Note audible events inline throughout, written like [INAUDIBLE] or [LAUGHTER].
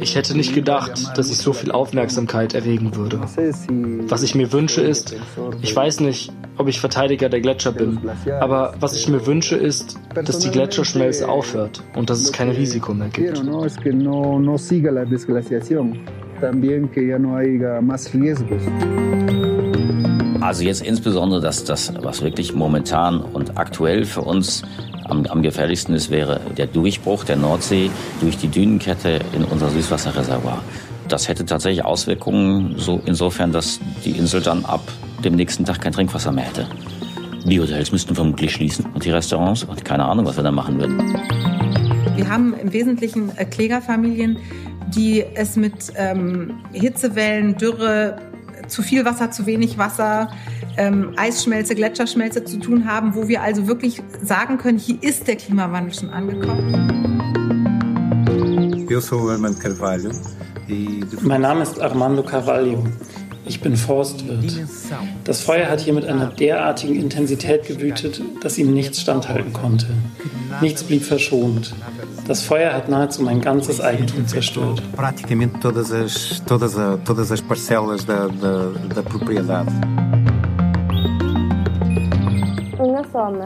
Ich hätte nicht gedacht, dass ich so viel Aufmerksamkeit erregen würde. Was ich mir wünsche ist, ich weiß nicht, ob ich Verteidiger der Gletscher bin, aber was ich mir wünsche ist, dass die Gletscherschmelze aufhört und dass es kein Risiko mehr gibt. Also jetzt insbesondere das, das, was wirklich momentan und aktuell für uns am, am gefährlichsten ist, wäre der Durchbruch der Nordsee durch die Dünenkette in unser Süßwasserreservoir. Das hätte tatsächlich Auswirkungen so insofern, dass die Insel dann ab dem nächsten Tag kein Trinkwasser mehr hätte. Die Hotels müssten vermutlich schließen und die Restaurants und keine Ahnung, was wir dann machen würden. Wir haben im Wesentlichen äh, Klägerfamilien, die es mit ähm, Hitzewellen, Dürre, zu viel Wasser, zu wenig Wasser, ähm, Eisschmelze, Gletscherschmelze zu tun haben, wo wir also wirklich sagen können, hier ist der Klimawandel schon angekommen. Mein Name ist Armando Carvalho. Ich bin Forstwirt. Das Feuer hat hier mit einer derartigen Intensität gewütet, dass ihm nichts standhalten konnte. Nichts blieb verschont. Das Feuer hat nahezu mein ganzes Eigentum zerstört. Praticamente todas as, todas a, todas as parcelas da, da, da propriedade.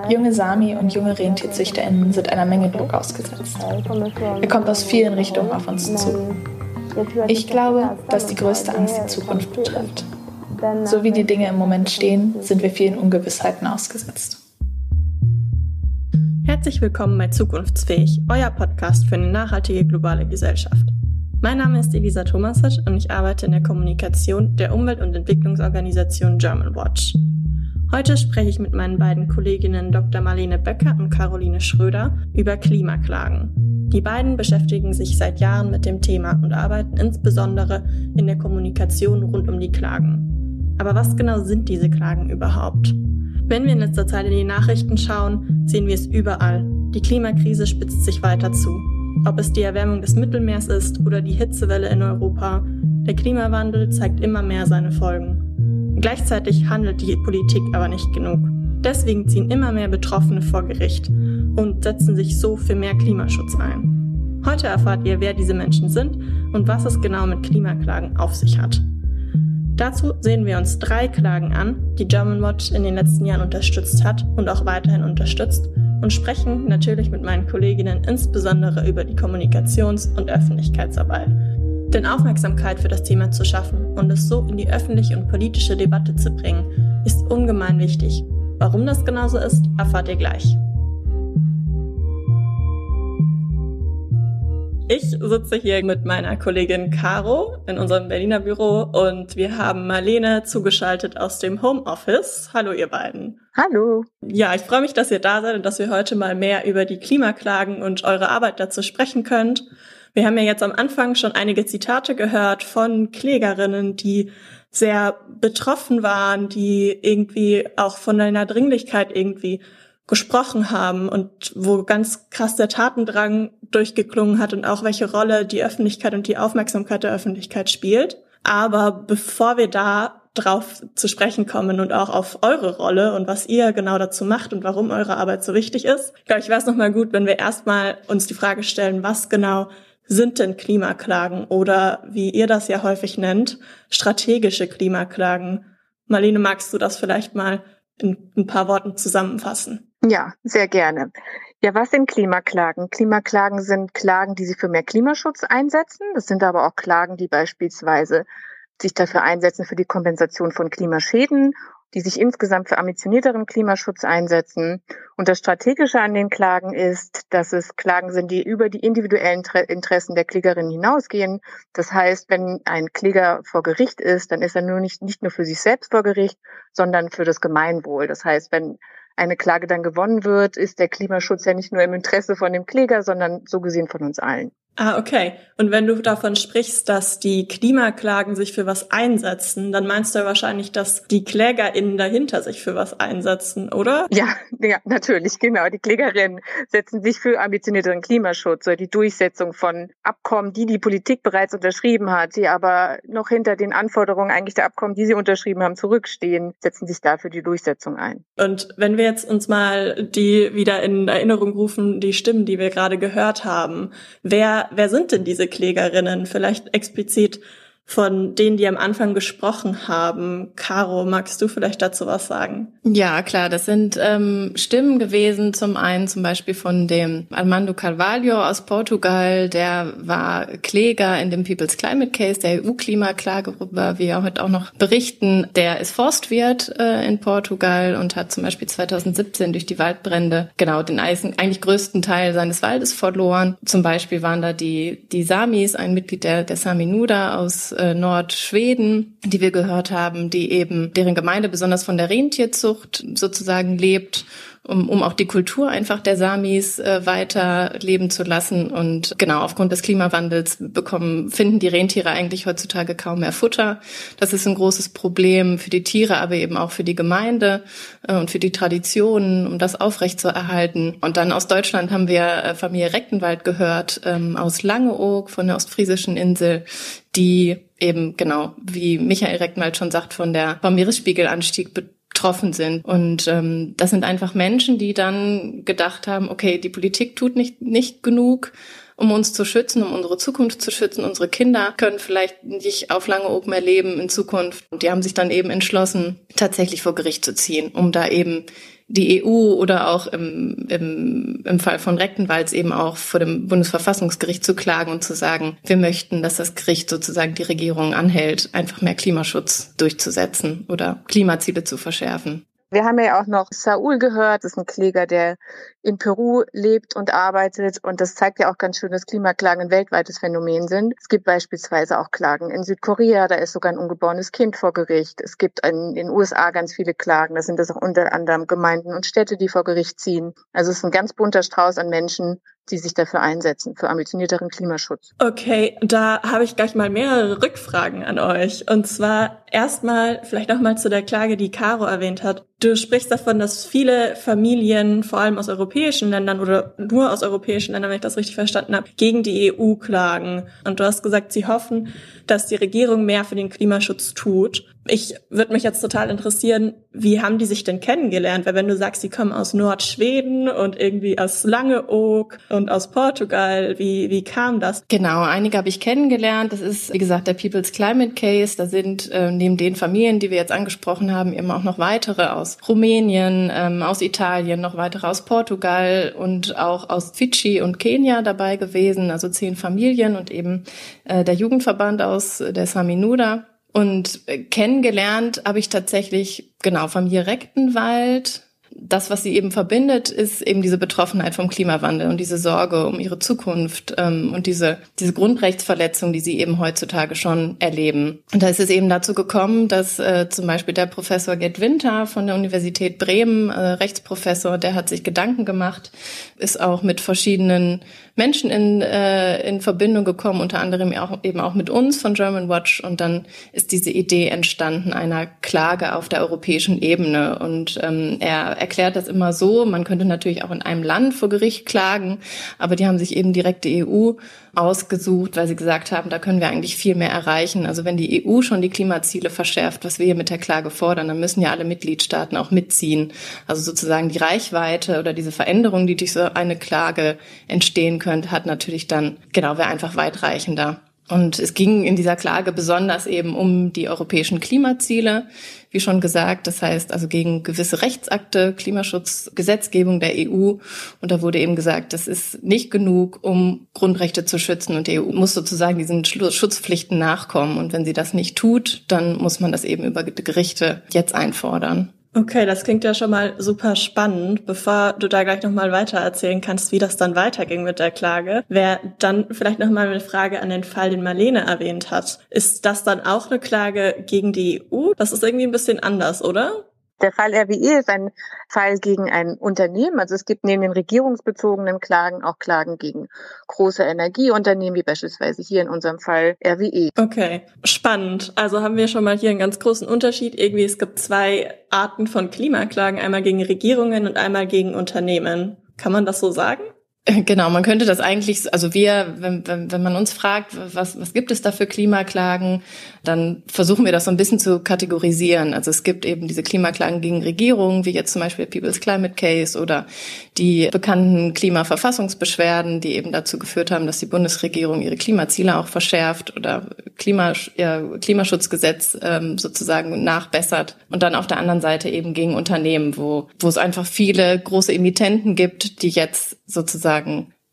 Junge Sami und junge RentierzüchterInnen sind einer Menge Druck ausgesetzt. Er kommt aus vielen Richtungen auf uns zu. Ich glaube, dass die größte Angst die Zukunft betrifft. So wie die Dinge im Moment stehen, sind wir vielen Ungewissheiten ausgesetzt. Herzlich willkommen bei Zukunftsfähig, euer Podcast für eine nachhaltige globale Gesellschaft. Mein Name ist Elisa Tomasic und ich arbeite in der Kommunikation der Umwelt- und Entwicklungsorganisation German Watch. Heute spreche ich mit meinen beiden Kolleginnen Dr. Marlene Böcker und Caroline Schröder über Klimaklagen. Die beiden beschäftigen sich seit Jahren mit dem Thema und arbeiten insbesondere in der Kommunikation rund um die Klagen. Aber was genau sind diese Klagen überhaupt? Wenn wir in letzter Zeit in die Nachrichten schauen, sehen wir es überall. Die Klimakrise spitzt sich weiter zu. Ob es die Erwärmung des Mittelmeers ist oder die Hitzewelle in Europa, der Klimawandel zeigt immer mehr seine Folgen. Gleichzeitig handelt die Politik aber nicht genug. Deswegen ziehen immer mehr Betroffene vor Gericht und setzen sich so für mehr Klimaschutz ein. Heute erfahrt ihr, wer diese Menschen sind und was es genau mit Klimaklagen auf sich hat. Dazu sehen wir uns drei Klagen an, die German Watch in den letzten Jahren unterstützt hat und auch weiterhin unterstützt und sprechen natürlich mit meinen Kolleginnen insbesondere über die Kommunikations- und Öffentlichkeitsarbeit. Denn Aufmerksamkeit für das Thema zu schaffen und es so in die öffentliche und politische Debatte zu bringen, ist ungemein wichtig Warum das genauso ist, erfahrt ihr gleich. Ich sitze hier mit meiner Kollegin Caro in unserem Berliner Büro und wir haben Marlene zugeschaltet aus dem Homeoffice. Hallo ihr beiden. Hallo. Ja, ich freue mich, dass ihr da seid und dass wir heute mal mehr über die Klimaklagen und eure Arbeit dazu sprechen könnt. Wir haben ja jetzt am Anfang schon einige Zitate gehört von Klägerinnen, die sehr betroffen waren, die irgendwie auch von einer Dringlichkeit irgendwie gesprochen haben und wo ganz krass der Tatendrang durchgeklungen hat und auch welche Rolle die Öffentlichkeit und die Aufmerksamkeit der Öffentlichkeit spielt. Aber bevor wir da drauf zu sprechen kommen und auch auf eure Rolle und was ihr genau dazu macht und warum eure Arbeit so wichtig ist, glaube ich, wäre es nochmal gut, wenn wir erstmal uns die Frage stellen, was genau sind denn Klimaklagen oder wie ihr das ja häufig nennt, strategische Klimaklagen? Marlene, magst du das vielleicht mal in ein paar Worten zusammenfassen? Ja, sehr gerne. Ja, was sind Klimaklagen? Klimaklagen sind Klagen, die sich für mehr Klimaschutz einsetzen. Das sind aber auch Klagen, die beispielsweise sich dafür einsetzen für die Kompensation von Klimaschäden die sich insgesamt für ambitionierteren Klimaschutz einsetzen. Und das Strategische an den Klagen ist, dass es Klagen sind, die über die individuellen Interessen der Klägerin hinausgehen. Das heißt, wenn ein Kläger vor Gericht ist, dann ist er nur nicht, nicht nur für sich selbst vor Gericht, sondern für das Gemeinwohl. Das heißt, wenn eine Klage dann gewonnen wird, ist der Klimaschutz ja nicht nur im Interesse von dem Kläger, sondern so gesehen von uns allen. Ah, okay. Und wenn du davon sprichst, dass die Klimaklagen sich für was einsetzen, dann meinst du ja wahrscheinlich, dass die KlägerInnen dahinter sich für was einsetzen, oder? Ja, ja, natürlich, genau. Die Klägerinnen setzen sich für ambitionierteren Klimaschutz oder die Durchsetzung von Abkommen, die die Politik bereits unterschrieben hat, die aber noch hinter den Anforderungen eigentlich der Abkommen, die sie unterschrieben haben, zurückstehen, setzen sich dafür die Durchsetzung ein. Und wenn wir jetzt uns mal die wieder in Erinnerung rufen, die Stimmen, die wir gerade gehört haben, wer, wer sind denn diese Klägerinnen? Vielleicht explizit von denen, die am Anfang gesprochen haben. Caro, magst du vielleicht dazu was sagen? Ja, klar, das sind ähm, Stimmen gewesen. Zum einen zum Beispiel von dem Armando Carvalho aus Portugal, der war Kläger in dem People's Climate Case, der EU-Klimaklage, worüber wir heute auch noch berichten. Der ist Forstwirt äh, in Portugal und hat zum Beispiel 2017 durch die Waldbrände genau den eigentlich größten Teil seines Waldes verloren. Zum Beispiel waren da die, die Samis, ein Mitglied der, der Sami Nuda aus äh, Nordschweden, die wir gehört haben, die eben, deren Gemeinde besonders von der Rentierzucht sozusagen lebt um, um auch die Kultur einfach der Samis äh, weiter leben zu lassen. Und genau, aufgrund des Klimawandels bekommen, finden die Rentiere eigentlich heutzutage kaum mehr Futter. Das ist ein großes Problem für die Tiere, aber eben auch für die Gemeinde äh, und für die Traditionen, um das aufrechtzuerhalten. Und dann aus Deutschland haben wir äh, Familie Rechtenwald gehört, ähm, aus Langeoog von der ostfriesischen Insel, die eben genau, wie Michael Rechtenwald schon sagt, von der vom Meeresspiegelanstieg betroffen sind. Und ähm, das sind einfach Menschen, die dann gedacht haben, okay, die Politik tut nicht, nicht genug um uns zu schützen, um unsere Zukunft zu schützen. Unsere Kinder können vielleicht nicht auf lange oben mehr leben in Zukunft. Und die haben sich dann eben entschlossen, tatsächlich vor Gericht zu ziehen, um da eben die EU oder auch im, im, im Fall von Rechtenwalds eben auch vor dem Bundesverfassungsgericht zu klagen und zu sagen, wir möchten, dass das Gericht sozusagen die Regierung anhält, einfach mehr Klimaschutz durchzusetzen oder Klimaziele zu verschärfen. Wir haben ja auch noch Saul gehört. Das ist ein Kläger, der in Peru lebt und arbeitet. Und das zeigt ja auch ganz schön, dass Klimaklagen ein weltweites Phänomen sind. Es gibt beispielsweise auch Klagen in Südkorea. Da ist sogar ein ungeborenes Kind vor Gericht. Es gibt in den USA ganz viele Klagen. Da sind das auch unter anderem Gemeinden und Städte, die vor Gericht ziehen. Also es ist ein ganz bunter Strauß an Menschen, die sich dafür einsetzen, für ambitionierteren Klimaschutz. Okay, da habe ich gleich mal mehrere Rückfragen an euch. Und zwar erstmal vielleicht noch mal zu der Klage, die Caro erwähnt hat. Du sprichst davon, dass viele Familien, vor allem aus europäischen Ländern oder nur aus europäischen Ländern, wenn ich das richtig verstanden habe, gegen die EU klagen. Und du hast gesagt, sie hoffen, dass die Regierung mehr für den Klimaschutz tut. Ich würde mich jetzt total interessieren, wie haben die sich denn kennengelernt? Weil wenn du sagst, sie kommen aus Nordschweden und irgendwie aus Langeoog und aus Portugal, wie, wie kam das? Genau, einige habe ich kennengelernt. Das ist, wie gesagt, der People's Climate Case. Da sind äh, neben den Familien, die wir jetzt angesprochen haben, eben auch noch weitere aus Rumänien, ähm, aus Italien, noch weitere aus Portugal und auch aus Fidschi und Kenia dabei gewesen. Also zehn Familien und eben äh, der Jugendverband aus der Saminuda. Und äh, kennengelernt habe ich tatsächlich, genau, Familie Rechtenwald, das, was sie eben verbindet, ist eben diese Betroffenheit vom Klimawandel und diese Sorge um ihre Zukunft ähm, und diese, diese Grundrechtsverletzung, die sie eben heutzutage schon erleben. Und da ist es eben dazu gekommen, dass äh, zum Beispiel der Professor Gerd Winter von der Universität Bremen, äh, Rechtsprofessor, der hat sich Gedanken gemacht, ist auch mit verschiedenen Menschen in, äh, in Verbindung gekommen, unter anderem auch, eben auch mit uns von German Watch. Und dann ist diese Idee entstanden einer Klage auf der europäischen Ebene. Und ähm, er erklärt das immer so, man könnte natürlich auch in einem Land vor Gericht klagen, aber die haben sich eben direkt die EU ausgesucht, weil sie gesagt haben, da können wir eigentlich viel mehr erreichen. Also wenn die EU schon die Klimaziele verschärft, was wir hier mit der Klage fordern, dann müssen ja alle Mitgliedstaaten auch mitziehen. Also sozusagen die Reichweite oder diese Veränderung, die durch so eine Klage entstehen könnte, hat natürlich dann, genau, wäre einfach weitreichender. Und es ging in dieser Klage besonders eben um die europäischen Klimaziele, wie schon gesagt. Das heißt also gegen gewisse Rechtsakte, Klimaschutzgesetzgebung der EU. Und da wurde eben gesagt, das ist nicht genug, um Grundrechte zu schützen. Und die EU muss sozusagen diesen Schutzpflichten nachkommen. Und wenn sie das nicht tut, dann muss man das eben über Gerichte jetzt einfordern. Okay, das klingt ja schon mal super spannend. Bevor du da gleich nochmal weiter erzählen kannst, wie das dann weiterging mit der Klage, wäre dann vielleicht nochmal eine Frage an den Fall, den Marlene erwähnt hat. Ist das dann auch eine Klage gegen die EU? Das ist irgendwie ein bisschen anders, oder? Der Fall RWE ist ein Fall gegen ein Unternehmen. Also es gibt neben den regierungsbezogenen Klagen auch Klagen gegen große Energieunternehmen, wie beispielsweise hier in unserem Fall RWE. Okay, spannend. Also haben wir schon mal hier einen ganz großen Unterschied. Irgendwie es gibt zwei Arten von Klimaklagen, einmal gegen Regierungen und einmal gegen Unternehmen. Kann man das so sagen? Genau, man könnte das eigentlich, also wir, wenn, wenn, wenn man uns fragt, was, was gibt es da für Klimaklagen, dann versuchen wir das so ein bisschen zu kategorisieren. Also es gibt eben diese Klimaklagen gegen Regierungen, wie jetzt zum Beispiel People's Climate Case oder die bekannten Klimaverfassungsbeschwerden, die eben dazu geführt haben, dass die Bundesregierung ihre Klimaziele auch verschärft oder Klima, ja, Klimaschutzgesetz ähm, sozusagen nachbessert. Und dann auf der anderen Seite eben gegen Unternehmen, wo, wo es einfach viele große Emittenten gibt, die jetzt sozusagen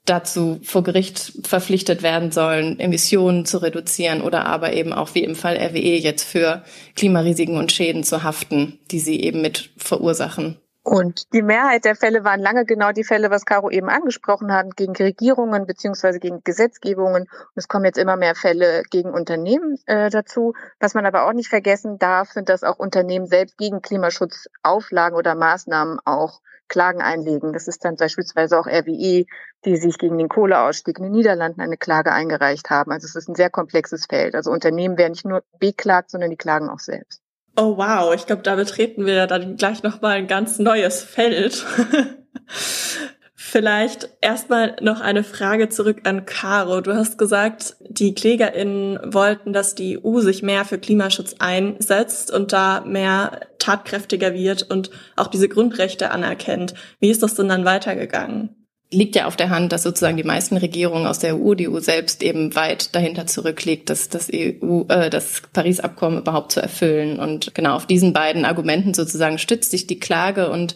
dazu vor Gericht verpflichtet werden sollen, Emissionen zu reduzieren oder aber eben auch wie im Fall RWE jetzt für Klimarisiken und Schäden zu haften, die sie eben mit verursachen. Und die Mehrheit der Fälle waren lange genau die Fälle, was Caro eben angesprochen hat, gegen Regierungen beziehungsweise gegen Gesetzgebungen. Und es kommen jetzt immer mehr Fälle gegen Unternehmen äh, dazu. Was man aber auch nicht vergessen darf, sind, dass auch Unternehmen selbst gegen Klimaschutzauflagen oder Maßnahmen auch Klagen einlegen. Das ist dann beispielsweise auch RWE, die sich gegen den Kohleausstieg in den Niederlanden eine Klage eingereicht haben. Also es ist ein sehr komplexes Feld. Also Unternehmen werden nicht nur beklagt, sondern die klagen auch selbst. Oh wow, ich glaube, da betreten wir dann gleich nochmal ein ganz neues Feld. [LAUGHS] Vielleicht erstmal noch eine Frage zurück an Caro. Du hast gesagt, die KlägerInnen wollten, dass die EU sich mehr für Klimaschutz einsetzt und da mehr tatkräftiger wird und auch diese Grundrechte anerkennt. Wie ist das denn dann weitergegangen? liegt ja auf der Hand, dass sozusagen die meisten Regierungen aus der EU, die EU selbst eben weit dahinter zurückliegt, dass das EU, äh, das Paris-Abkommen überhaupt zu erfüllen. Und genau auf diesen beiden Argumenten sozusagen stützt sich die Klage und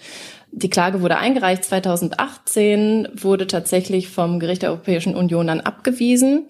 die Klage wurde eingereicht 2018, wurde tatsächlich vom Gericht der Europäischen Union dann abgewiesen.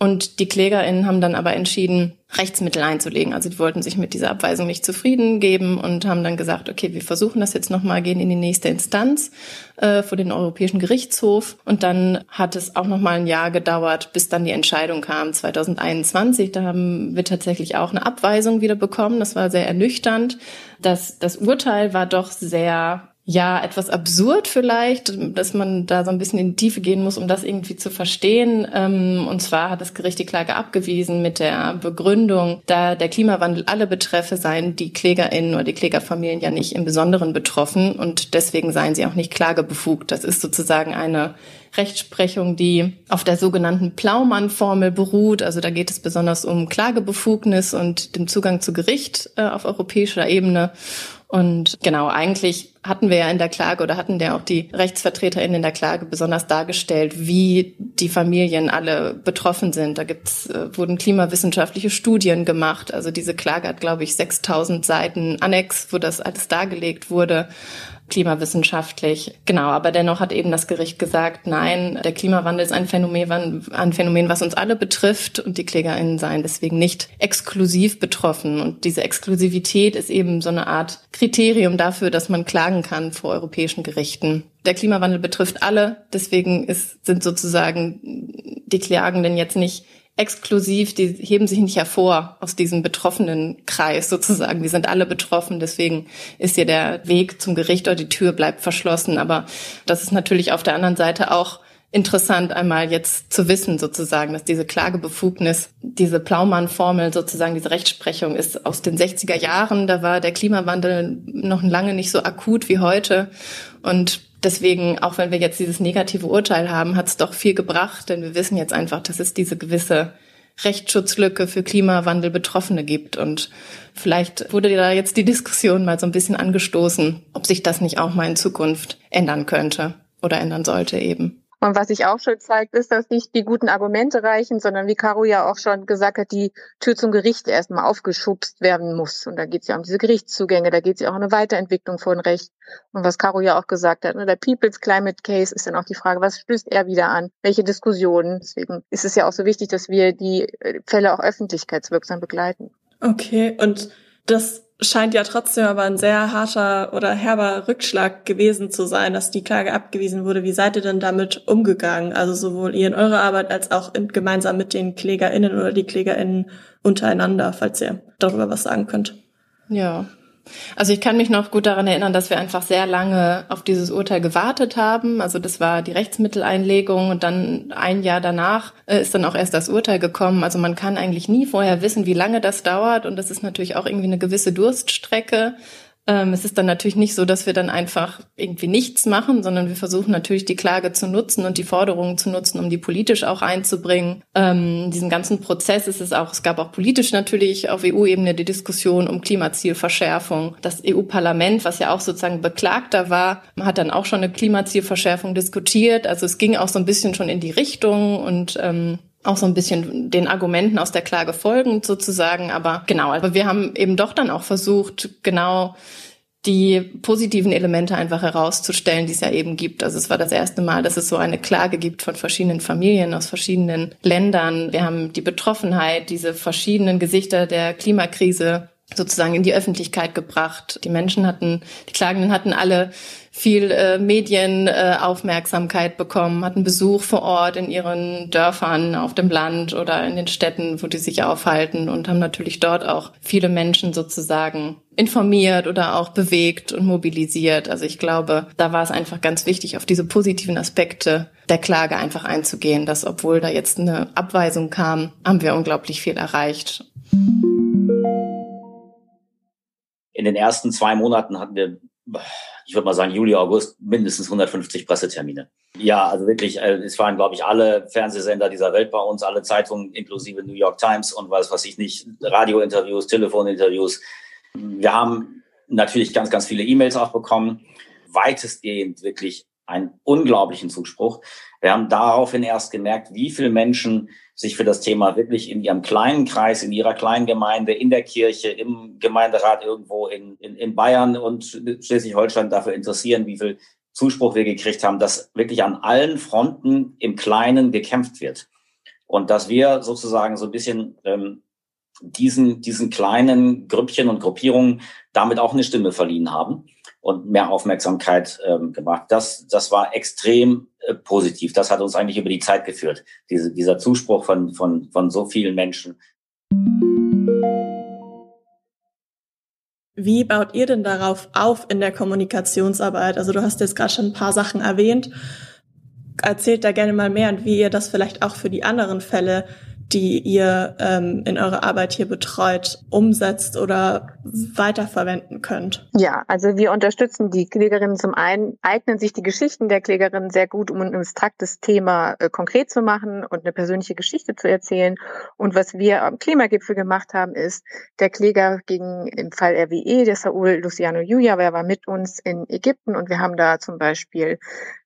Und die KlägerInnen haben dann aber entschieden, Rechtsmittel einzulegen. Also die wollten sich mit dieser Abweisung nicht zufrieden geben und haben dann gesagt, okay, wir versuchen das jetzt nochmal, gehen in die nächste Instanz äh, vor den Europäischen Gerichtshof. Und dann hat es auch nochmal ein Jahr gedauert, bis dann die Entscheidung kam, 2021. Da haben wir tatsächlich auch eine Abweisung wieder bekommen. Das war sehr ernüchternd. Das, das Urteil war doch sehr ja, etwas absurd vielleicht, dass man da so ein bisschen in die Tiefe gehen muss, um das irgendwie zu verstehen. Ähm, und zwar hat das Gericht die Klage abgewiesen mit der Begründung, da der Klimawandel alle betreffe, seien die KlägerInnen oder die Klägerfamilien ja nicht im Besonderen betroffen und deswegen seien sie auch nicht klagebefugt. Das ist sozusagen eine Rechtsprechung, die auf der sogenannten Plaumann-Formel beruht. Also da geht es besonders um Klagebefugnis und den Zugang zu Gericht äh, auf europäischer Ebene. Und genau, eigentlich hatten wir ja in der Klage oder hatten ja auch die RechtsvertreterInnen in der Klage besonders dargestellt, wie die Familien alle betroffen sind. Da gibt's, äh, wurden klimawissenschaftliche Studien gemacht. Also diese Klage hat, glaube ich, 6000 Seiten Annex, wo das alles dargelegt wurde klimawissenschaftlich. Genau, aber dennoch hat eben das Gericht gesagt, nein, der Klimawandel ist ein Phänomen, ein Phänomen, was uns alle betrifft und die KlägerInnen seien deswegen nicht exklusiv betroffen. Und diese Exklusivität ist eben so eine Art Kriterium dafür, dass man klagen kann vor europäischen Gerichten. Der Klimawandel betrifft alle, deswegen ist, sind sozusagen die Klagenden jetzt nicht exklusiv, die heben sich nicht hervor aus diesem betroffenen Kreis sozusagen. Die sind alle betroffen, deswegen ist hier der Weg zum Gericht oder die Tür bleibt verschlossen. Aber das ist natürlich auf der anderen Seite auch interessant, einmal jetzt zu wissen sozusagen, dass diese Klagebefugnis, diese Plaumann-Formel sozusagen, diese Rechtsprechung ist aus den 60er Jahren. Da war der Klimawandel noch lange nicht so akut wie heute. Und deswegen, auch wenn wir jetzt dieses negative Urteil haben, hat es doch viel gebracht, denn wir wissen jetzt einfach, dass es diese gewisse Rechtsschutzlücke für Klimawandel Betroffene gibt. Und vielleicht wurde da jetzt die Diskussion mal so ein bisschen angestoßen, ob sich das nicht auch mal in Zukunft ändern könnte oder ändern sollte eben. Und was sich auch schon zeigt, ist, dass nicht die guten Argumente reichen, sondern wie Caro ja auch schon gesagt hat, die Tür zum Gericht erstmal aufgeschubst werden muss. Und da geht es ja um diese Gerichtszugänge, da geht es ja auch um eine Weiterentwicklung von Recht. Und was Caro ja auch gesagt hat, ne, der People's Climate Case ist dann auch die Frage, was stößt er wieder an? Welche Diskussionen? Deswegen ist es ja auch so wichtig, dass wir die äh, Fälle auch öffentlichkeitswirksam begleiten. Okay, und das scheint ja trotzdem aber ein sehr harter oder herber Rückschlag gewesen zu sein, dass die Klage abgewiesen wurde. Wie seid ihr denn damit umgegangen? Also sowohl ihr in eurer Arbeit als auch in, gemeinsam mit den KlägerInnen oder die KlägerInnen untereinander, falls ihr darüber was sagen könnt. Ja, Also ich kann mich noch gut daran erinnern, dass wir einfach sehr lange auf dieses Urteil gewartet haben. Also das war die Rechtsmitteleinlegung und dann ein Jahr danach äh, ist dann auch erst das Urteil gekommen. Also man kann eigentlich nie vorher wissen, wie lange das dauert und das ist natürlich auch irgendwie eine gewisse Durststrecke. Ähm, es ist dann natürlich nicht so, dass wir dann einfach irgendwie nichts machen, sondern wir versuchen natürlich die Klage zu nutzen und die Forderungen zu nutzen, um die politisch auch einzubringen. Ähm, diesen ganzen Prozess ist es auch, es gab auch politisch natürlich auf EU-Ebene die Diskussion um Klimazielverschärfung. Das EU-Parlament, was ja auch sozusagen Beklagter war, hat dann auch schon eine Klimazielverschärfung diskutiert. Also es ging auch so ein bisschen schon in die Richtung und ähm, auch so ein bisschen den Argumenten aus der Klage folgend sozusagen. Aber genau, aber wir haben eben doch dann auch versucht, genau die positiven Elemente einfach herauszustellen, die es ja eben gibt. Also es war das erste Mal, dass es so eine Klage gibt von verschiedenen Familien aus verschiedenen Ländern. Wir haben die Betroffenheit, diese verschiedenen Gesichter der Klimakrise sozusagen in die Öffentlichkeit gebracht. Die Menschen hatten, die Klagenden hatten alle viel äh, Medienaufmerksamkeit äh, bekommen, hatten Besuch vor Ort in ihren Dörfern, auf dem Land oder in den Städten, wo die sich aufhalten und haben natürlich dort auch viele Menschen sozusagen informiert oder auch bewegt und mobilisiert. Also ich glaube, da war es einfach ganz wichtig, auf diese positiven Aspekte der Klage einfach einzugehen, dass obwohl da jetzt eine Abweisung kam, haben wir unglaublich viel erreicht. In den ersten zwei Monaten hatten wir ich würde mal sagen, Juli, August mindestens 150 Pressetermine. Ja, also wirklich, äh, es waren, glaube ich, alle Fernsehsender dieser Welt bei uns, alle Zeitungen, inklusive New York Times und was weiß ich nicht, Radiointerviews, Telefoninterviews. Wir haben natürlich ganz, ganz viele E-Mails auch bekommen, weitestgehend wirklich einen unglaublichen Zuspruch. Wir haben daraufhin erst gemerkt, wie viele Menschen sich für das Thema wirklich in ihrem kleinen Kreis, in ihrer kleinen Gemeinde, in der Kirche, im Gemeinderat irgendwo in, in, in Bayern und Schleswig-Holstein dafür interessieren, wie viel Zuspruch wir gekriegt haben, dass wirklich an allen Fronten im Kleinen gekämpft wird. Und dass wir sozusagen so ein bisschen ähm, diesen, diesen kleinen Grüppchen und Gruppierungen damit auch eine Stimme verliehen haben und mehr Aufmerksamkeit ähm, gemacht. Das, das war extrem positiv. Das hat uns eigentlich über die Zeit geführt, diese, dieser Zuspruch von, von, von so vielen Menschen. Wie baut ihr denn darauf auf in der Kommunikationsarbeit? Also du hast jetzt gerade schon ein paar Sachen erwähnt. Erzählt da gerne mal mehr und wie ihr das vielleicht auch für die anderen Fälle die ihr ähm, in eurer Arbeit hier betreut, umsetzt oder weiterverwenden könnt? Ja, also wir unterstützen die Klägerinnen zum einen, eignen sich die Geschichten der Klägerinnen sehr gut, um ein abstraktes Thema äh, konkret zu machen und eine persönliche Geschichte zu erzählen. Und was wir am Klimagipfel gemacht haben, ist, der Kläger gegen im Fall RWE, der Saul Luciano Julia, der war mit uns in Ägypten und wir haben da zum Beispiel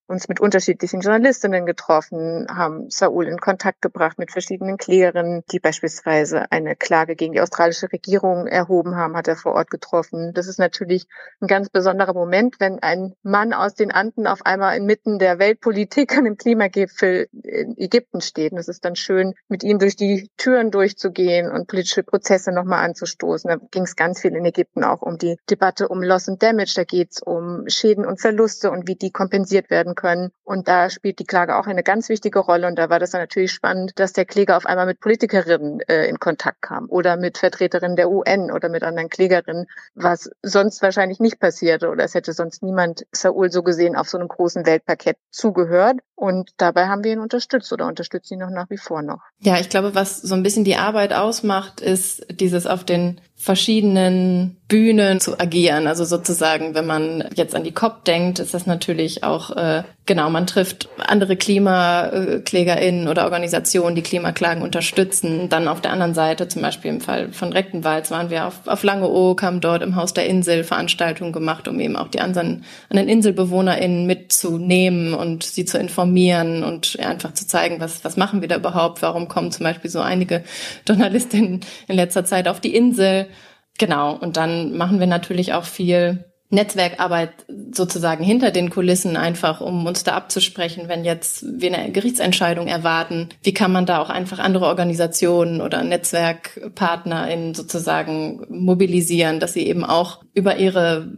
uns mit unterschiedlichen Journalistinnen getroffen, haben Saul in Kontakt gebracht mit verschiedenen Klärern, die beispielsweise eine Klage gegen die australische Regierung erhoben haben, hat er vor Ort getroffen. Das ist natürlich ein ganz besonderer Moment, wenn ein Mann aus den Anden auf einmal inmitten der Weltpolitik an dem Klimagipfel in Ägypten steht. Und es ist dann schön, mit ihm durch die Türen durchzugehen und politische Prozesse nochmal anzustoßen. Da ging es ganz viel in Ägypten auch um die Debatte um Loss and Damage. Da geht es um Schäden und Verluste und wie die kompensiert werden können. Und da spielt die Klage auch eine ganz wichtige Rolle. Und da war das dann natürlich spannend, dass der Kläger auf einmal mit Politikerinnen äh, in Kontakt kam oder mit Vertreterinnen der UN oder mit anderen Klägerinnen, was sonst wahrscheinlich nicht passierte oder es hätte sonst niemand Saul so gesehen auf so einem großen Weltparkett zugehört. Und dabei haben wir ihn unterstützt oder unterstützen ihn noch nach wie vor noch. Ja, ich glaube, was so ein bisschen die Arbeit ausmacht, ist dieses auf den verschiedenen Bühnen zu agieren. Also sozusagen, wenn man jetzt an die COP denkt, ist das natürlich auch, äh, genau, man trifft andere KlimaklägerInnen oder Organisationen, die Klimaklagen unterstützen. Dann auf der anderen Seite, zum Beispiel im Fall von Rechtenwalds, waren wir auf, auf Langeoog, haben dort im Haus der Insel Veranstaltungen gemacht, um eben auch die anderen, anderen InselbewohnerInnen mitzunehmen und sie zu informieren und einfach zu zeigen, was, was machen wir da überhaupt, warum kommen zum Beispiel so einige Journalistinnen in letzter Zeit auf die Insel? Genau, und dann machen wir natürlich auch viel Netzwerkarbeit sozusagen hinter den Kulissen einfach, um uns da abzusprechen, wenn jetzt wir eine Gerichtsentscheidung erwarten. Wie kann man da auch einfach andere Organisationen oder NetzwerkpartnerInnen sozusagen mobilisieren, dass sie eben auch über ihre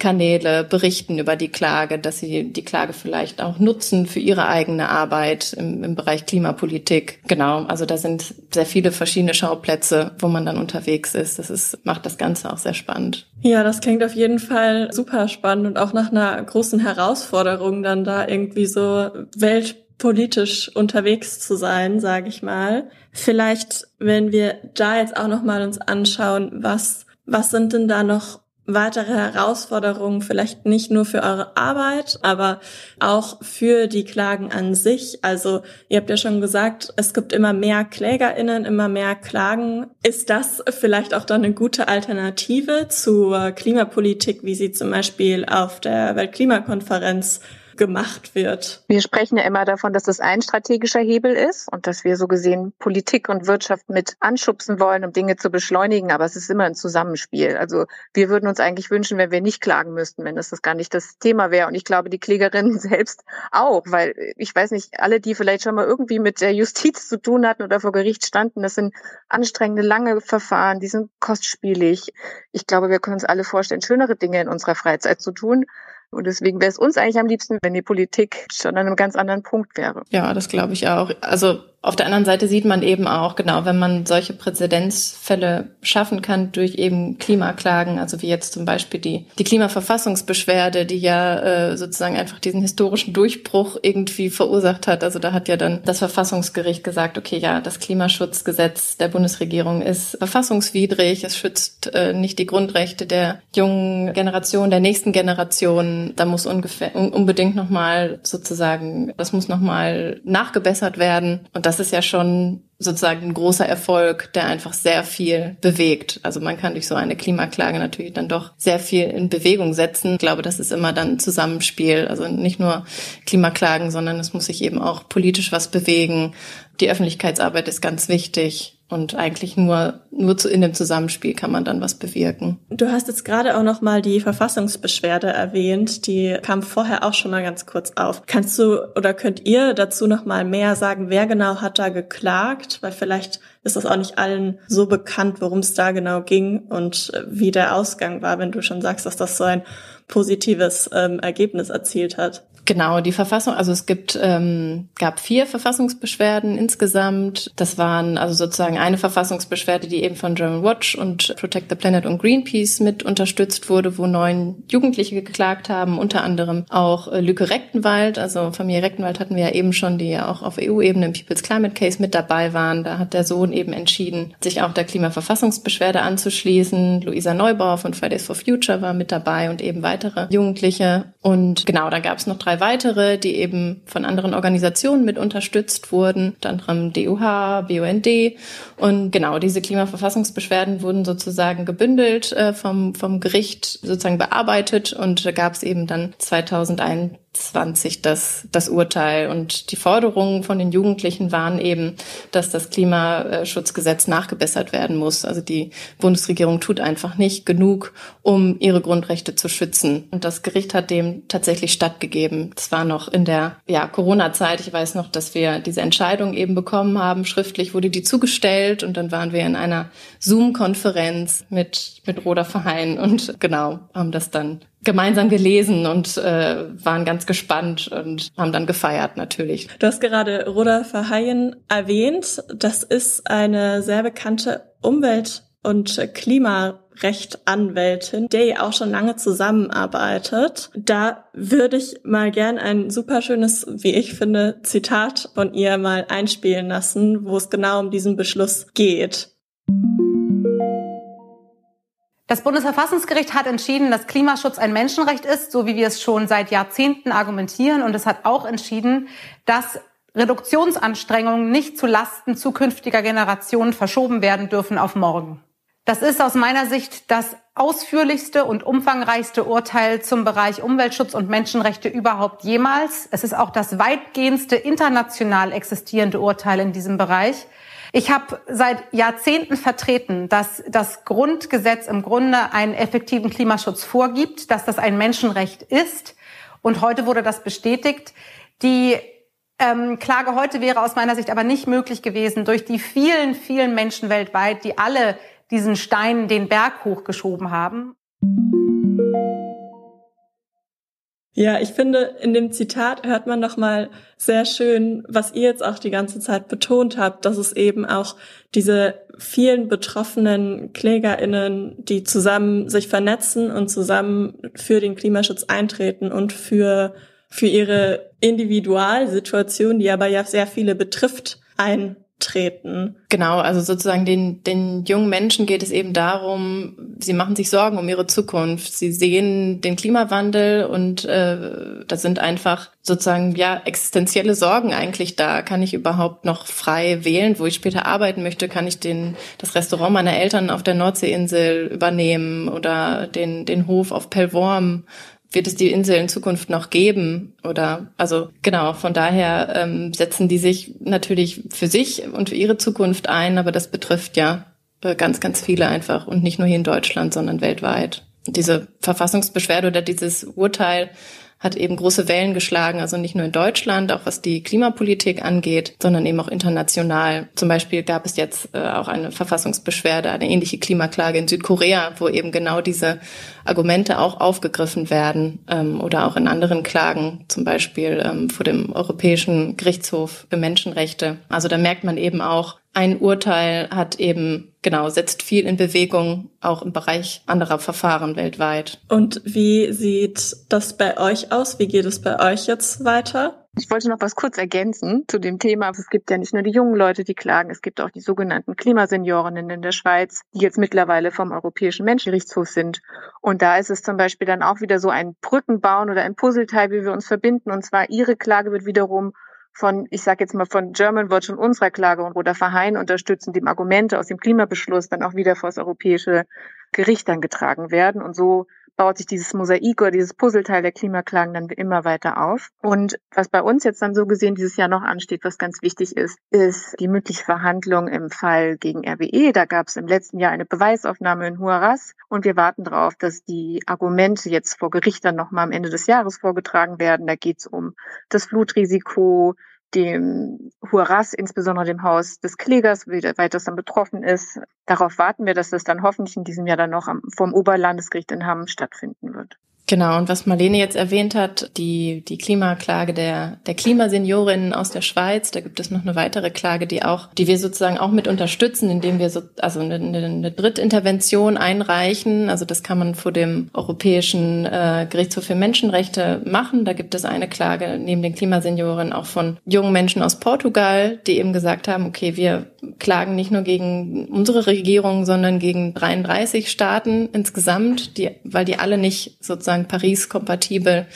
Kanäle berichten über die Klage, dass sie die Klage vielleicht auch nutzen für ihre eigene Arbeit im, im Bereich Klimapolitik. Genau, also da sind sehr viele verschiedene Schauplätze, wo man dann unterwegs ist. Das ist, macht das Ganze auch sehr spannend. Ja, das klingt auf jeden Fall super spannend und auch nach einer großen Herausforderung, dann da irgendwie so weltpolitisch unterwegs zu sein, sage ich mal. Vielleicht, wenn wir da jetzt auch noch mal uns anschauen, was was sind denn da noch weitere Herausforderungen, vielleicht nicht nur für eure Arbeit, aber auch für die Klagen an sich? Also ihr habt ja schon gesagt, es gibt immer mehr Klägerinnen, immer mehr Klagen. Ist das vielleicht auch dann eine gute Alternative zur Klimapolitik, wie sie zum Beispiel auf der Weltklimakonferenz gemacht wird. Wir sprechen ja immer davon, dass das ein strategischer Hebel ist und dass wir so gesehen Politik und Wirtschaft mit anschubsen wollen, um Dinge zu beschleunigen. Aber es ist immer ein Zusammenspiel. Also wir würden uns eigentlich wünschen, wenn wir nicht klagen müssten, wenn das, das gar nicht das Thema wäre. Und ich glaube, die Klägerinnen [LAUGHS] selbst auch, weil ich weiß nicht, alle, die vielleicht schon mal irgendwie mit der Justiz zu tun hatten oder vor Gericht standen, das sind anstrengende, lange Verfahren, die sind kostspielig. Ich glaube, wir können uns alle vorstellen, schönere Dinge in unserer Freizeit zu tun. Und deswegen wäre es uns eigentlich am liebsten, wenn die Politik schon an einem ganz anderen Punkt wäre. Ja, das glaube ich auch. Also auf der anderen Seite sieht man eben auch, genau, wenn man solche Präzedenzfälle schaffen kann durch eben Klimaklagen, also wie jetzt zum Beispiel die, die Klimaverfassungsbeschwerde, die ja äh, sozusagen einfach diesen historischen Durchbruch irgendwie verursacht hat. Also da hat ja dann das Verfassungsgericht gesagt, okay, ja, das Klimaschutzgesetz der Bundesregierung ist verfassungswidrig, es schützt äh, nicht die Grundrechte der jungen Generation, der nächsten Generation. Da muss ungefähr unbedingt nochmal sozusagen, das muss nochmal nachgebessert werden. Und das ist ja schon sozusagen ein großer Erfolg, der einfach sehr viel bewegt. Also man kann durch so eine Klimaklage natürlich dann doch sehr viel in Bewegung setzen. Ich glaube, das ist immer dann ein Zusammenspiel. Also nicht nur Klimaklagen, sondern es muss sich eben auch politisch was bewegen. Die Öffentlichkeitsarbeit ist ganz wichtig. Und eigentlich nur, nur zu, in dem Zusammenspiel kann man dann was bewirken. Du hast jetzt gerade auch noch mal die Verfassungsbeschwerde erwähnt. Die kam vorher auch schon mal ganz kurz auf. Kannst du oder könnt ihr dazu noch mal mehr sagen, wer genau hat da geklagt? Weil vielleicht ist das auch nicht allen so bekannt, worum es da genau ging und äh, wie der Ausgang war, wenn du schon sagst, dass das so ein positives ähm, Ergebnis erzielt hat. Genau, die Verfassung, also es gibt, ähm, gab vier Verfassungsbeschwerden insgesamt. Das waren also sozusagen eine Verfassungsbeschwerde, die eben von German Watch und Protect the Planet und Greenpeace mit unterstützt wurde, wo neun Jugendliche geklagt haben, unter anderem auch äh, Lücke Rechtenwald, also Familie Rechtenwald hatten wir ja eben schon, die ja auch auf EU-Ebene im People's Climate Case mit dabei waren. Da hat der Sohn eben entschieden, sich auch der Klimaverfassungsbeschwerde anzuschließen. Luisa Neubauer von Fridays for Future war mit dabei und eben weitere Jugendliche. Und genau, da gab es noch drei weitere, die eben von anderen Organisationen mit unterstützt wurden, unter anderem DUH, BUND. Und genau, diese Klimaverfassungsbeschwerden wurden sozusagen gebündelt äh, vom, vom Gericht sozusagen bearbeitet und da gab es eben dann 2001 20 das, das Urteil. Und die Forderungen von den Jugendlichen waren eben, dass das Klimaschutzgesetz nachgebessert werden muss. Also die Bundesregierung tut einfach nicht genug, um ihre Grundrechte zu schützen. Und das Gericht hat dem tatsächlich stattgegeben. Es war noch in der ja, Corona-Zeit. Ich weiß noch, dass wir diese Entscheidung eben bekommen haben. Schriftlich wurde die zugestellt und dann waren wir in einer Zoom-Konferenz mit, mit Roda Verheyen und genau, haben das dann gemeinsam gelesen und äh, waren ganz gespannt und haben dann gefeiert natürlich. Du hast gerade Roda Verheyen erwähnt. Das ist eine sehr bekannte Umwelt- und Klimarechtanwältin, der auch schon lange zusammenarbeitet. Da würde ich mal gern ein super schönes, wie ich finde, Zitat von ihr mal einspielen lassen, wo es genau um diesen Beschluss geht. Das Bundesverfassungsgericht hat entschieden, dass Klimaschutz ein Menschenrecht ist, so wie wir es schon seit Jahrzehnten argumentieren. Und es hat auch entschieden, dass Reduktionsanstrengungen nicht zu Lasten zukünftiger Generationen verschoben werden dürfen auf morgen. Das ist aus meiner Sicht das ausführlichste und umfangreichste Urteil zum Bereich Umweltschutz und Menschenrechte überhaupt jemals. Es ist auch das weitgehendste international existierende Urteil in diesem Bereich. Ich habe seit Jahrzehnten vertreten, dass das Grundgesetz im Grunde einen effektiven Klimaschutz vorgibt, dass das ein Menschenrecht ist. Und heute wurde das bestätigt. Die ähm, Klage heute wäre aus meiner Sicht aber nicht möglich gewesen durch die vielen, vielen Menschen weltweit, die alle diesen Stein den Berg hochgeschoben haben. Ja, ich finde, in dem Zitat hört man noch mal sehr schön, was ihr jetzt auch die ganze Zeit betont habt, dass es eben auch diese vielen betroffenen KlägerInnen, die zusammen sich vernetzen und zusammen für den Klimaschutz eintreten und für, für ihre Individualsituation, die aber ja sehr viele betrifft, ein treten. Genau, also sozusagen den, den jungen Menschen geht es eben darum, sie machen sich Sorgen um ihre Zukunft. Sie sehen den Klimawandel und äh, da sind einfach sozusagen ja existenzielle Sorgen eigentlich da. Kann ich überhaupt noch frei wählen, wo ich später arbeiten möchte? Kann ich den, das Restaurant meiner Eltern auf der Nordseeinsel übernehmen oder den, den Hof auf Pellworm? Wird es die Insel in Zukunft noch geben? Oder also genau, von daher ähm, setzen die sich natürlich für sich und für ihre Zukunft ein, aber das betrifft ja äh, ganz, ganz viele einfach und nicht nur hier in Deutschland, sondern weltweit. Diese Verfassungsbeschwerde oder dieses Urteil hat eben große Wellen geschlagen, also nicht nur in Deutschland, auch was die Klimapolitik angeht, sondern eben auch international. Zum Beispiel gab es jetzt äh, auch eine Verfassungsbeschwerde, eine ähnliche Klimaklage in Südkorea, wo eben genau diese Argumente auch aufgegriffen werden ähm, oder auch in anderen Klagen, zum Beispiel ähm, vor dem Europäischen Gerichtshof für Menschenrechte. Also da merkt man eben auch, ein Urteil hat eben, genau, setzt viel in Bewegung, auch im Bereich anderer Verfahren weltweit. Und wie sieht das bei euch aus? Wie geht es bei euch jetzt weiter? Ich wollte noch was kurz ergänzen zu dem Thema. Es gibt ja nicht nur die jungen Leute, die klagen, es gibt auch die sogenannten Klimaseniorinnen in der Schweiz, die jetzt mittlerweile vom Europäischen Menschengerichtshof sind. Und da ist es zum Beispiel dann auch wieder so ein Brückenbauen oder ein Puzzleteil, wie wir uns verbinden. Und zwar ihre Klage wird wiederum von, ich sage jetzt mal von German Watch und unserer Klage und Roder Verheyen unterstützen, dem Argumente aus dem Klimabeschluss dann auch wieder vor das Europäische Gericht dann getragen werden. Und so baut sich dieses Mosaik oder dieses Puzzleteil der Klimaklagen dann immer weiter auf. Und was bei uns jetzt dann so gesehen dieses Jahr noch ansteht, was ganz wichtig ist, ist die mündliche Verhandlung im Fall gegen RWE. Da gab es im letzten Jahr eine Beweisaufnahme in Huaraz und wir warten darauf, dass die Argumente jetzt vor Gericht dann nochmal am Ende des Jahres vorgetragen werden. Da geht es um das Flutrisiko, dem Huaraz, insbesondere dem Haus des Klägers, wie weit das dann betroffen ist. Darauf warten wir, dass das dann hoffentlich in diesem Jahr dann noch vom Oberlandesgericht in Hamm stattfinden wird. Genau, und was Marlene jetzt erwähnt hat, die, die Klimaklage der, der Klimaseniorinnen aus der Schweiz, da gibt es noch eine weitere Klage, die auch, die wir sozusagen auch mit unterstützen, indem wir so, also eine, eine Drittintervention einreichen. Also das kann man vor dem Europäischen äh, Gerichtshof für Menschenrechte machen. Da gibt es eine Klage neben den Klimaseniorinnen auch von jungen Menschen aus Portugal, die eben gesagt haben, okay, wir klagen nicht nur gegen unsere Regierung, sondern gegen 33 Staaten insgesamt, die, weil die alle nicht sozusagen Paris-kompatibel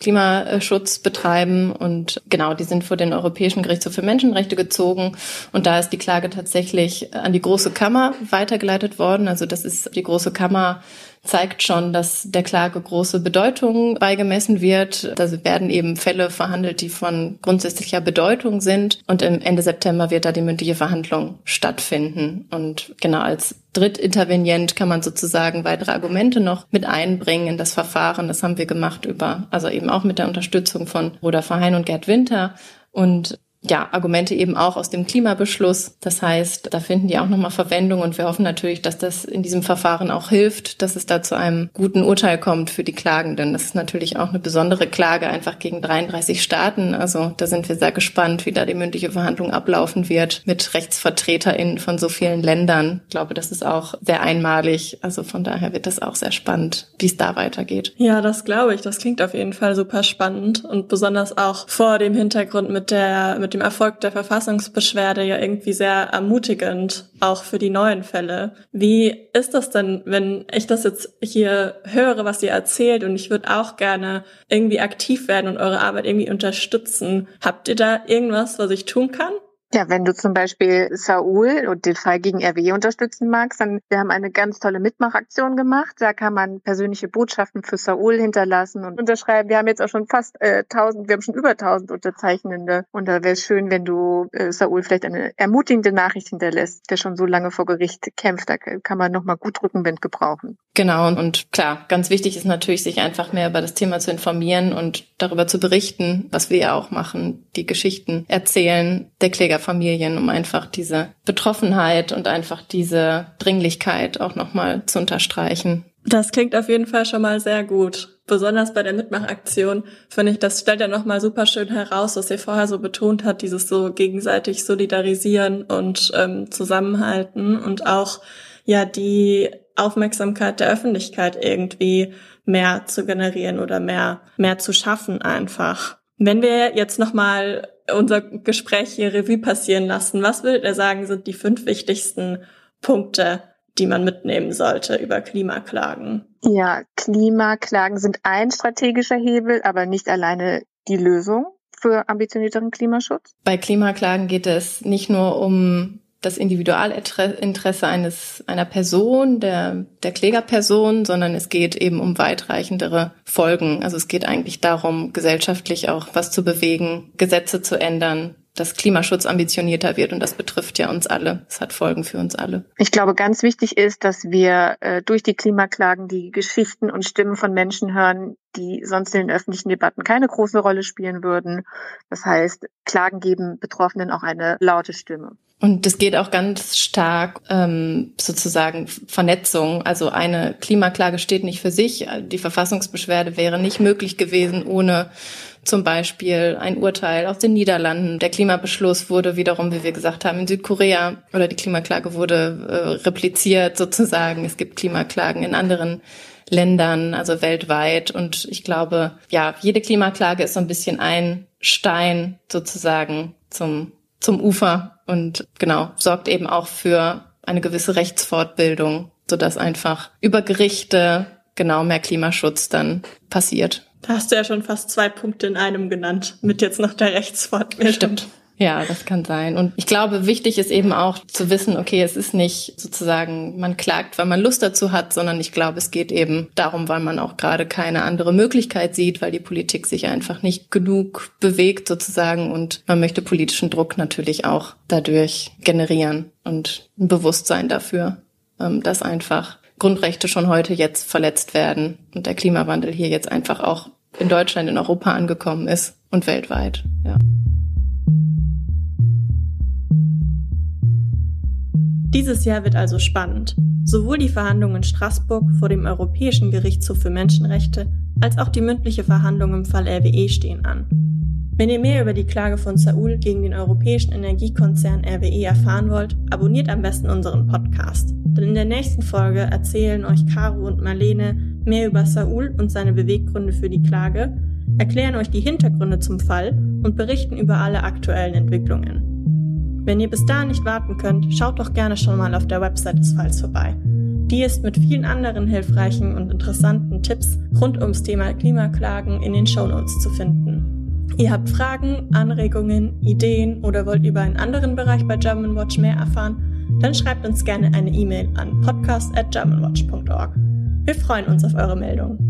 Klimaschutz betreiben. Und genau, die sind vor den Europäischen Gerichtshof für Menschenrechte gezogen. Und da ist die Klage tatsächlich an die Große Kammer weitergeleitet worden. Also das ist die Große Kammer zeigt schon, dass der Klage große Bedeutung beigemessen wird. Da werden eben Fälle verhandelt, die von grundsätzlicher Bedeutung sind. Und im Ende September wird da die mündliche Verhandlung stattfinden. Und genau als Drittintervenient kann man sozusagen weitere Argumente noch mit einbringen in das Verfahren. Das haben wir gemacht über, also eben auch mit der Unterstützung von Roda Verheyen und Gerd Winter. Und ja, Argumente eben auch aus dem Klimabeschluss. Das heißt, da finden die auch nochmal Verwendung und wir hoffen natürlich, dass das in diesem Verfahren auch hilft, dass es da zu einem guten Urteil kommt für die Klagenden. Das ist natürlich auch eine besondere Klage einfach gegen 33 Staaten. Also da sind wir sehr gespannt, wie da die mündliche Verhandlung ablaufen wird mit RechtsvertreterInnen von so vielen Ländern. Ich glaube, das ist auch sehr einmalig. Also von daher wird das auch sehr spannend, wie es da weitergeht. Ja, das glaube ich. Das klingt auf jeden Fall super spannend und besonders auch vor dem Hintergrund mit der, mit mit dem Erfolg der Verfassungsbeschwerde ja irgendwie sehr ermutigend, auch für die neuen Fälle. Wie ist das denn, wenn ich das jetzt hier höre, was ihr erzählt und ich würde auch gerne irgendwie aktiv werden und eure Arbeit irgendwie unterstützen? Habt ihr da irgendwas, was ich tun kann? Ja, wenn du zum Beispiel Saul und den Fall gegen RW unterstützen magst, dann wir haben eine ganz tolle Mitmachaktion gemacht. Da kann man persönliche Botschaften für Saul hinterlassen und unterschreiben. Wir haben jetzt auch schon fast äh, 1000, wir haben schon über 1000 Unterzeichnende. Und da wäre es schön, wenn du äh, Saul vielleicht eine ermutigende Nachricht hinterlässt, der schon so lange vor Gericht kämpft. Da kann man nochmal gut Rückenwind gebrauchen. Genau. Und klar, ganz wichtig ist natürlich, sich einfach mehr über das Thema zu informieren und darüber zu berichten, was wir ja auch machen, die Geschichten erzählen, der Kläger Familien, um einfach diese Betroffenheit und einfach diese Dringlichkeit auch nochmal zu unterstreichen. Das klingt auf jeden Fall schon mal sehr gut. besonders bei der Mitmachaktion, finde ich, das stellt ja nochmal super schön heraus, was ihr vorher so betont hat, dieses so gegenseitig solidarisieren und ähm, zusammenhalten und auch ja die Aufmerksamkeit der Öffentlichkeit irgendwie mehr zu generieren oder mehr, mehr zu schaffen einfach. Wenn wir jetzt nochmal unser Gespräch hier Revue passieren lassen, was würdet ihr sagen, sind die fünf wichtigsten Punkte, die man mitnehmen sollte über Klimaklagen? Ja, Klimaklagen sind ein strategischer Hebel, aber nicht alleine die Lösung für ambitionierteren Klimaschutz. Bei Klimaklagen geht es nicht nur um das Individualinteresse eines, einer Person, der, der Klägerperson, sondern es geht eben um weitreichendere Folgen. Also es geht eigentlich darum, gesellschaftlich auch was zu bewegen, Gesetze zu ändern, dass Klimaschutz ambitionierter wird und das betrifft ja uns alle. Es hat Folgen für uns alle. Ich glaube, ganz wichtig ist, dass wir äh, durch die Klimaklagen die Geschichten und Stimmen von Menschen hören, die sonst in den öffentlichen Debatten keine große Rolle spielen würden. Das heißt, Klagen geben Betroffenen auch eine laute Stimme. Und es geht auch ganz stark ähm, sozusagen Vernetzung. Also eine Klimaklage steht nicht für sich. Die Verfassungsbeschwerde wäre nicht möglich gewesen ohne zum Beispiel ein Urteil aus den Niederlanden. Der Klimabeschluss wurde wiederum, wie wir gesagt haben, in Südkorea oder die Klimaklage wurde äh, repliziert sozusagen. Es gibt Klimaklagen in anderen Ländern, also weltweit. Und ich glaube, ja, jede Klimaklage ist so ein bisschen ein Stein sozusagen zum, zum Ufer und genau, sorgt eben auch für eine gewisse Rechtsfortbildung, sodass einfach über Gerichte genau mehr Klimaschutz dann passiert. Da hast du ja schon fast zwei Punkte in einem genannt, mit jetzt noch der Rechtsfortbildung. Stimmt. Ja, das kann sein. Und ich glaube, wichtig ist eben auch zu wissen, okay, es ist nicht sozusagen, man klagt, weil man Lust dazu hat, sondern ich glaube, es geht eben darum, weil man auch gerade keine andere Möglichkeit sieht, weil die Politik sich einfach nicht genug bewegt sozusagen und man möchte politischen Druck natürlich auch dadurch generieren und ein Bewusstsein dafür, ähm, dass einfach Grundrechte schon heute jetzt verletzt werden und der Klimawandel hier jetzt einfach auch in Deutschland, in Europa angekommen ist und weltweit, ja. Dieses Jahr wird also spannend. Sowohl die Verhandlungen in Straßburg vor dem Europäischen Gerichtshof für Menschenrechte als auch die mündliche Verhandlung im Fall RWE stehen an. Wenn ihr mehr über die Klage von Saul gegen den europäischen Energiekonzern RWE erfahren wollt, abonniert am besten unseren Podcast. Denn in der nächsten Folge erzählen euch Caro und Marlene mehr über Saul und seine Beweggründe für die Klage, erklären euch die Hintergründe zum Fall und berichten über alle aktuellen Entwicklungen. Wenn ihr bis dahin nicht warten könnt, schaut doch gerne schon mal auf der Website des Falls vorbei. Die ist mit vielen anderen hilfreichen und interessanten Tipps rund ums Thema Klimaklagen in den Shownotes zu finden. Ihr habt Fragen, Anregungen, Ideen oder wollt über einen anderen Bereich bei German Watch mehr erfahren, dann schreibt uns gerne eine E-Mail an podcast@germanwatch.org. Wir freuen uns auf eure Meldung.